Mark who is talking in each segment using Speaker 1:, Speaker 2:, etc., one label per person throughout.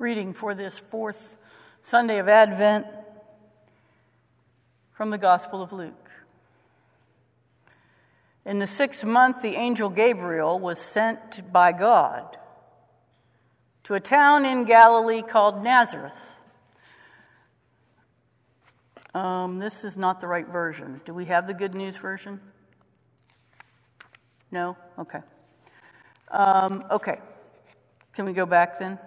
Speaker 1: Reading for this fourth Sunday of Advent from the Gospel of Luke. In the sixth month, the angel Gabriel was sent by God to a town in Galilee called Nazareth. Um, this is not the right version. Do we have the good news version? No? Okay. Um, okay. Can we go back then?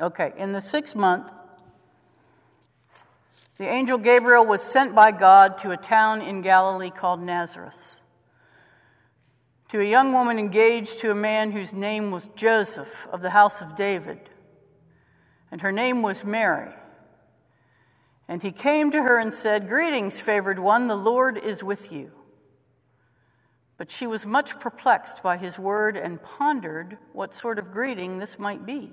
Speaker 1: Okay, in the sixth month, the angel Gabriel was sent by God to a town in Galilee called Nazareth, to a young woman engaged to a man whose name was Joseph of the house of David, and her name was Mary. And he came to her and said, Greetings, favored one, the Lord is with you. But she was much perplexed by his word and pondered what sort of greeting this might be.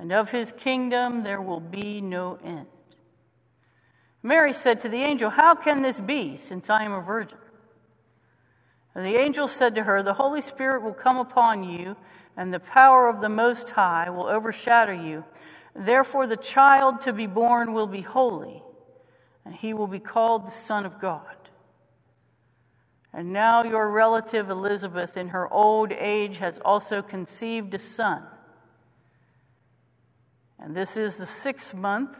Speaker 1: and of his kingdom there will be no end. Mary said to the angel, How can this be, since I am a virgin? And the angel said to her, The Holy Spirit will come upon you, and the power of the Most High will overshadow you. Therefore, the child to be born will be holy, and he will be called the Son of God. And now your relative Elizabeth, in her old age, has also conceived a son. And this is the sixth month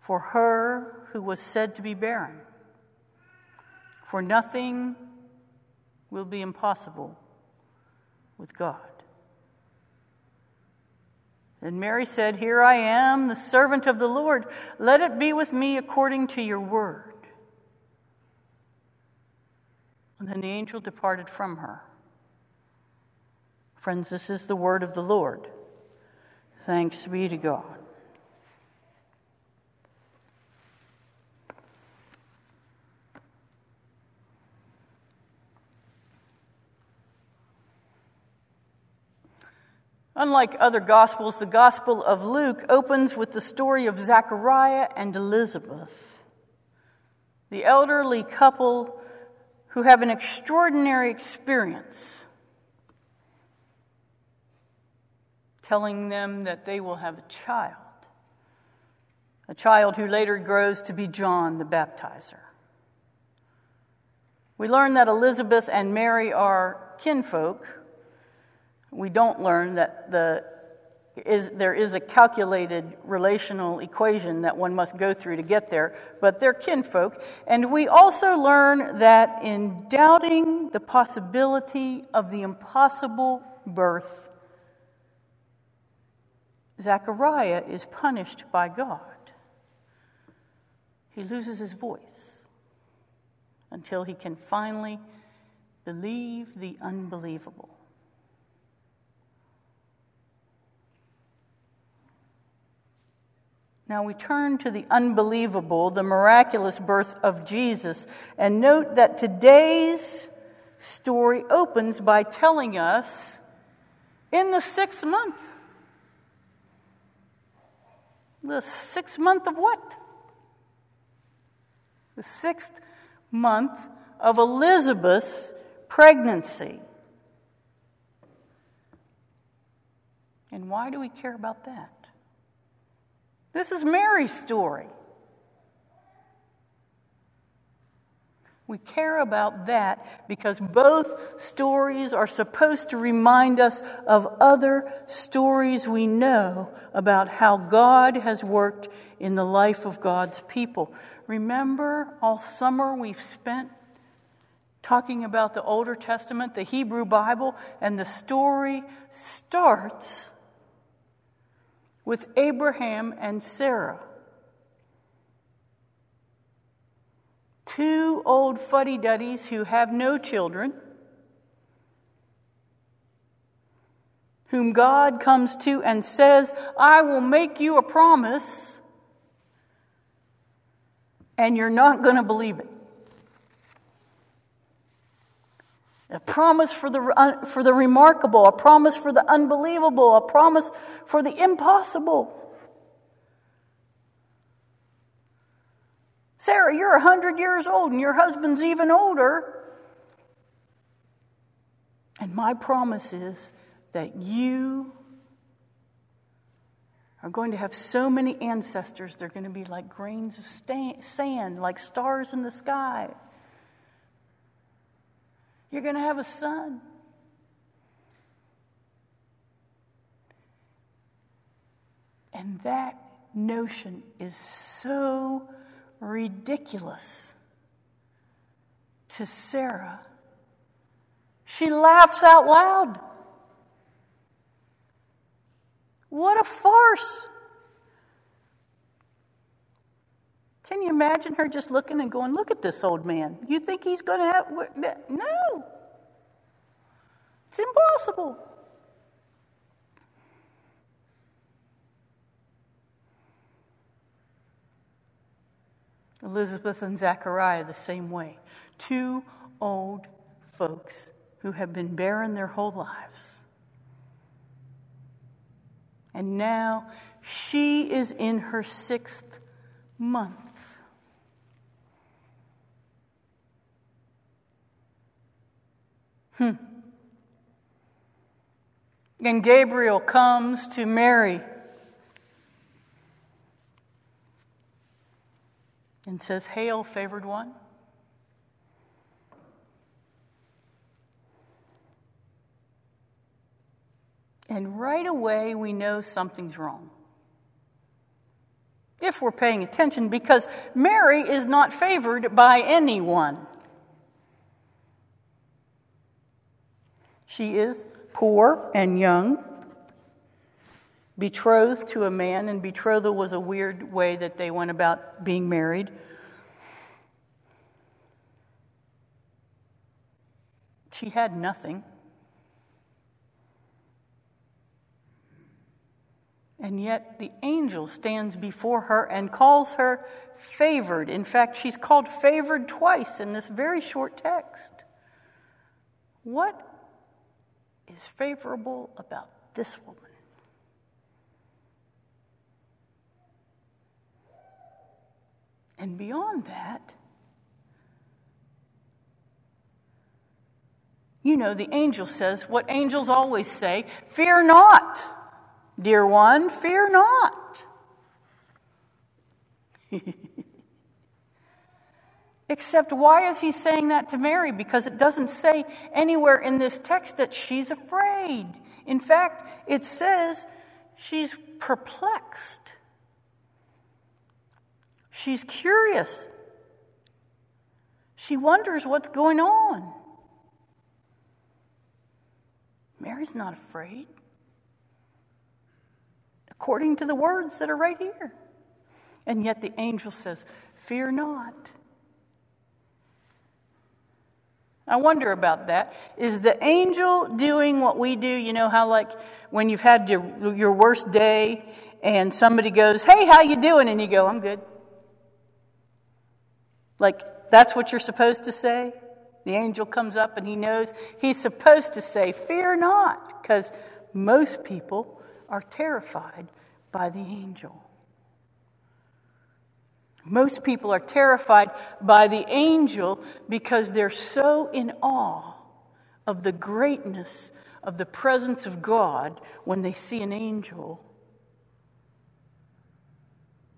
Speaker 1: for her who was said to be barren. For nothing will be impossible with God. And Mary said, Here I am, the servant of the Lord. Let it be with me according to your word. And then the angel departed from her. Friends, this is the word of the Lord. Thanks be to God. Unlike other Gospels, the Gospel of Luke opens with the story of Zachariah and Elizabeth, the elderly couple who have an extraordinary experience telling them that they will have a child, a child who later grows to be John the Baptizer. We learn that Elizabeth and Mary are kinfolk. We don't learn that the, is, there is a calculated relational equation that one must go through to get there, but they're kinfolk. And we also learn that in doubting the possibility of the impossible birth, Zechariah is punished by God. He loses his voice until he can finally believe the unbelievable. Now we turn to the unbelievable, the miraculous birth of Jesus, and note that today's story opens by telling us in the sixth month. The sixth month of what? The sixth month of Elizabeth's pregnancy. And why do we care about that? This is Mary's story. We care about that because both stories are supposed to remind us of other stories we know about how God has worked in the life of God's people. Remember, all summer we've spent talking about the Older Testament, the Hebrew Bible, and the story starts with Abraham and Sarah. Two old fuddy duddies who have no children. whom God comes to and says, I will make you a promise, and you're not going to believe it. A promise for the, uh, for the remarkable, a promise for the unbelievable, a promise for the impossible. Sarah, you're 100 years old and your husband's even older. And my promise is that you are going to have so many ancestors, they're going to be like grains of sand, like stars in the sky. You're going to have a son. And that notion is so ridiculous to Sarah. She laughs out loud. What a farce! Can you imagine her just looking and going, Look at this old man. You think he's going to have. No! It's impossible. Elizabeth and Zachariah the same way. Two old folks who have been barren their whole lives. And now she is in her sixth month. Hmm. And Gabriel comes to Mary and says, Hail, favored one. And right away, we know something's wrong. If we're paying attention, because Mary is not favored by anyone. She is poor and young, betrothed to a man, and betrothal was a weird way that they went about being married. She had nothing. And yet the angel stands before her and calls her favored. In fact, she's called favored twice in this very short text. What is favorable about this woman? And beyond that, you know, the angel says what angels always say fear not. Dear one, fear not. Except, why is he saying that to Mary? Because it doesn't say anywhere in this text that she's afraid. In fact, it says she's perplexed. She's curious. She wonders what's going on. Mary's not afraid according to the words that are right here. And yet the angel says, Fear not. I wonder about that. Is the angel doing what we do? You know how like when you've had your, your worst day and somebody goes, "Hey, how you doing?" and you go, "I'm good." Like that's what you're supposed to say? The angel comes up and he knows he's supposed to say, "Fear not," because most people are terrified by the angel. Most people are terrified by the angel because they're so in awe of the greatness of the presence of God when they see an angel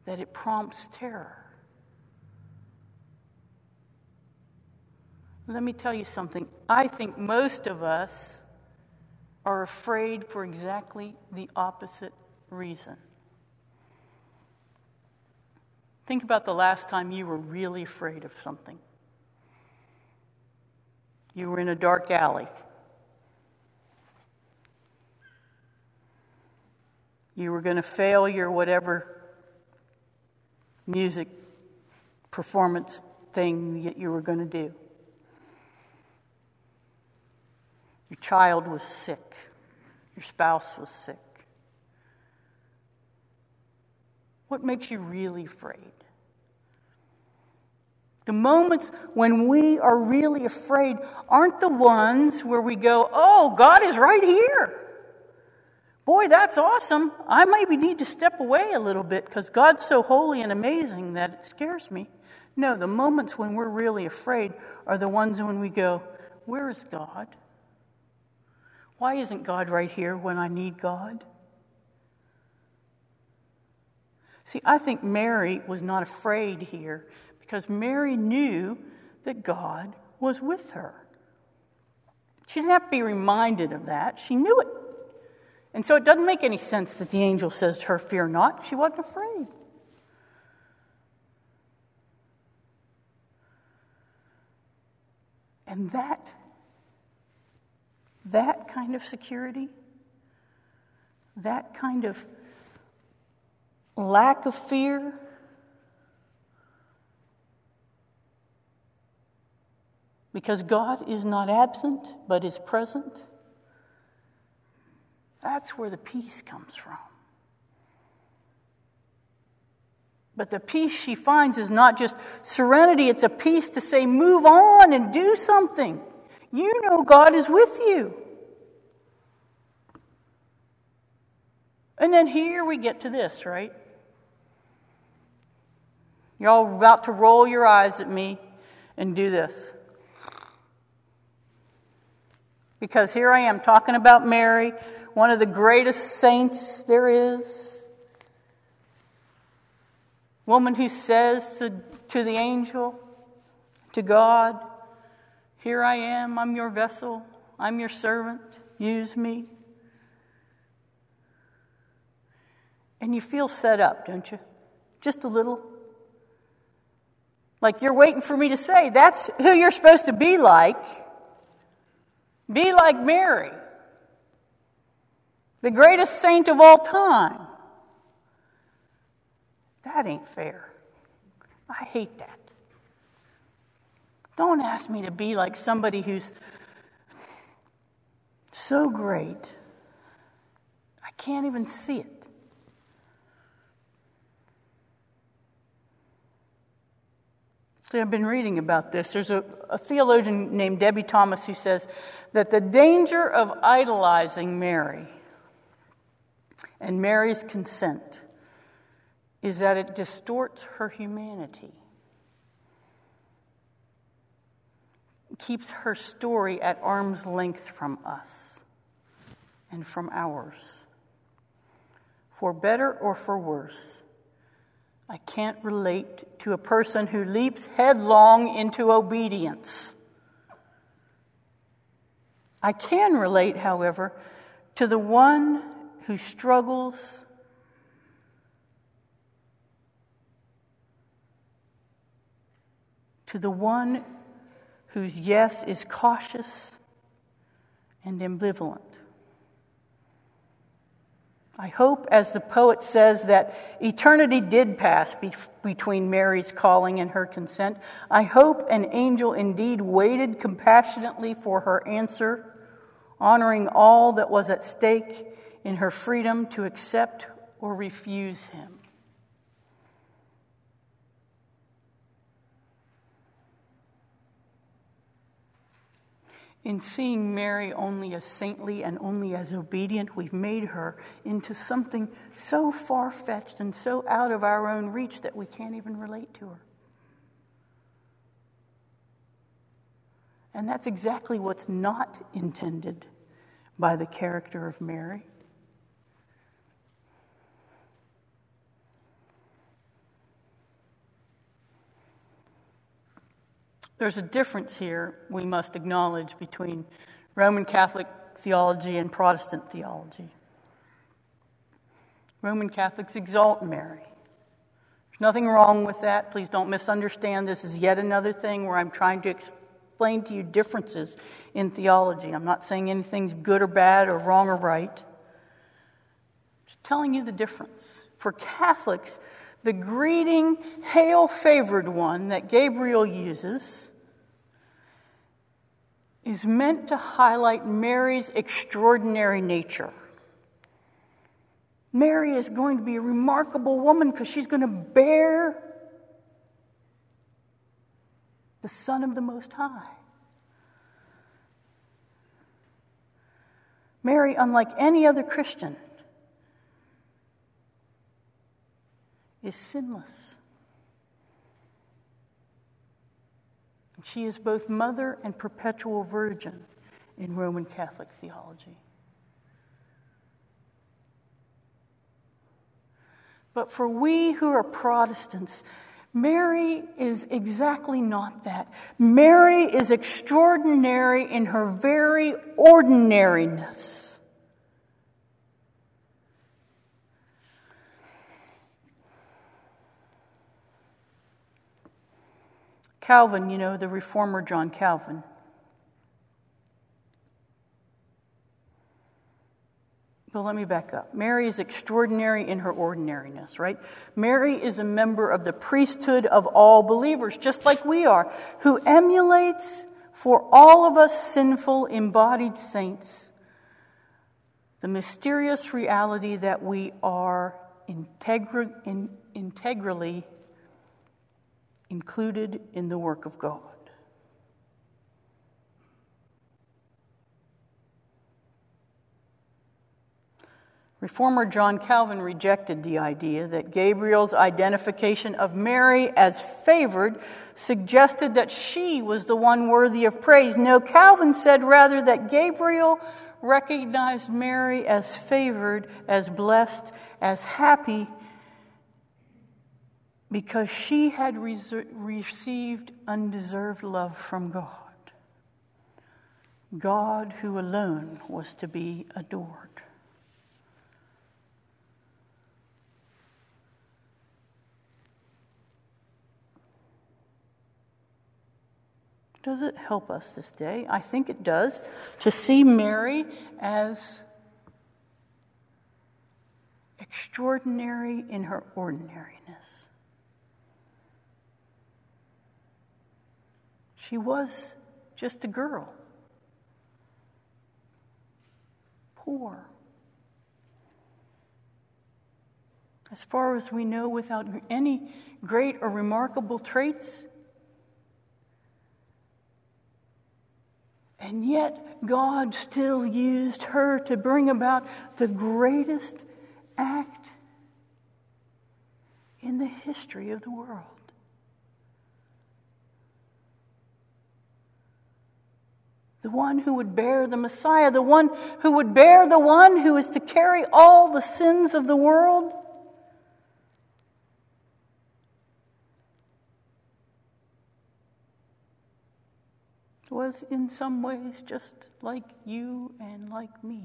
Speaker 1: that it prompts terror. Let me tell you something. I think most of us are afraid for exactly the opposite reason. Think about the last time you were really afraid of something. You were in a dark alley. You were going to fail your whatever music performance thing that you were going to do. Your child was sick. Your spouse was sick. What makes you really afraid? The moments when we are really afraid aren't the ones where we go, Oh, God is right here. Boy, that's awesome. I maybe need to step away a little bit because God's so holy and amazing that it scares me. No, the moments when we're really afraid are the ones when we go, Where is God? Why isn't God right here when I need God? See, I think Mary was not afraid here because Mary knew that God was with her. She didn't have to be reminded of that, she knew it. And so it doesn't make any sense that the angel says to her, Fear not. She wasn't afraid. And that, that kind of security, that kind of lack of fear, because God is not absent but is present, that's where the peace comes from. But the peace she finds is not just serenity, it's a peace to say, move on and do something. You know God is with you. And then here we get to this, right? You're all about to roll your eyes at me and do this. Because here I am talking about Mary, one of the greatest saints there is woman who says to, to the angel, to God, Here I am, I'm your vessel, I'm your servant, use me. And you feel set up, don't you? Just a little. Like you're waiting for me to say, that's who you're supposed to be like. Be like Mary, the greatest saint of all time. That ain't fair. I hate that. Don't ask me to be like somebody who's so great, I can't even see it. So I've been reading about this. There's a, a, theologian named Debie Thomas who says that the danger of idolizing Mary and Mary's consent is that it distorts her humanity, keeps her story at arm's length from us and from ours. For better or for worse, I can't relate to a person who leaps headlong into obedience. I can relate, however, to the one who struggles to the one whose yes is cautious and ambivalent. I hope, as the poet says, that eternity did pass be- between Mary's calling and her consent. I hope an angel indeed waited compassionately for her answer, honoring all that was at stake in her freedom to accept or refuse him. In seeing Mary only as saintly and only as obedient, we've made her into something so far fetched and so out of our own reach that we can't even relate to her. And that's exactly what's not intended by the character of Mary. There's a difference here we must acknowledge between Roman Catholic theology and Protestant theology. Roman Catholics exalt Mary. There's nothing wrong with that. Please don't misunderstand. This is yet another thing where I'm trying to explain to you differences in theology. I'm not saying anything's good or bad or wrong or right. I'm Just telling you the difference. For Catholics, the greeting, Hail favored one, that Gabriel uses is meant to highlight Mary's extraordinary nature. Mary is going to be a remarkable woman because she's going to bear the Son of the Most High. Mary, unlike any other Christian, is sinless. She is both mother and perpetual virgin in Roman Catholic theology. But for we who are Protestants, Mary is exactly not that. Mary is extraordinary in her very ordinariness. Calvin, you know, the reformer John Calvin. But let me back up. Mary is extraordinary in her ordinariness, right? Mary is a member of the priesthood of all believers, just like we are, who emulates for all of us sinful embodied saints the mysterious reality that we are in, integrally included in the work of God. Reformer John Calvin rejected the idea that Gabriel's identification of Mary as favored suggested that she was the one worthy of praise. No, Calvin said rather that Gabriel recognized Mary as favored, as blessed, as happy, because she had received undeserved love from God. God, who alone was to be adored. Does it help us this day? I think it does to see Mary as extraordinary in her ordinariness. She was just a girl, poor. As far as we know, without any great or remarkable traits. And yet, God still used her to bring about the greatest act in the history of the world. The one who would bear the Messiah, the one who would bear the one who is to carry all the sins of the world. Was in some ways just like you and like me.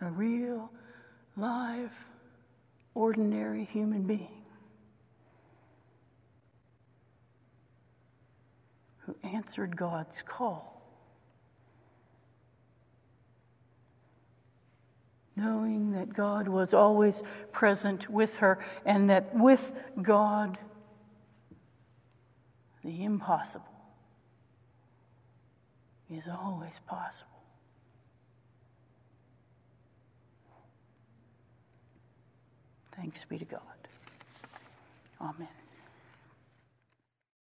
Speaker 1: A real, live, ordinary human being. who answered God's call. Knowing that God was always present with her and that with God, the impossible is always possible. Thanks be to God. Amen.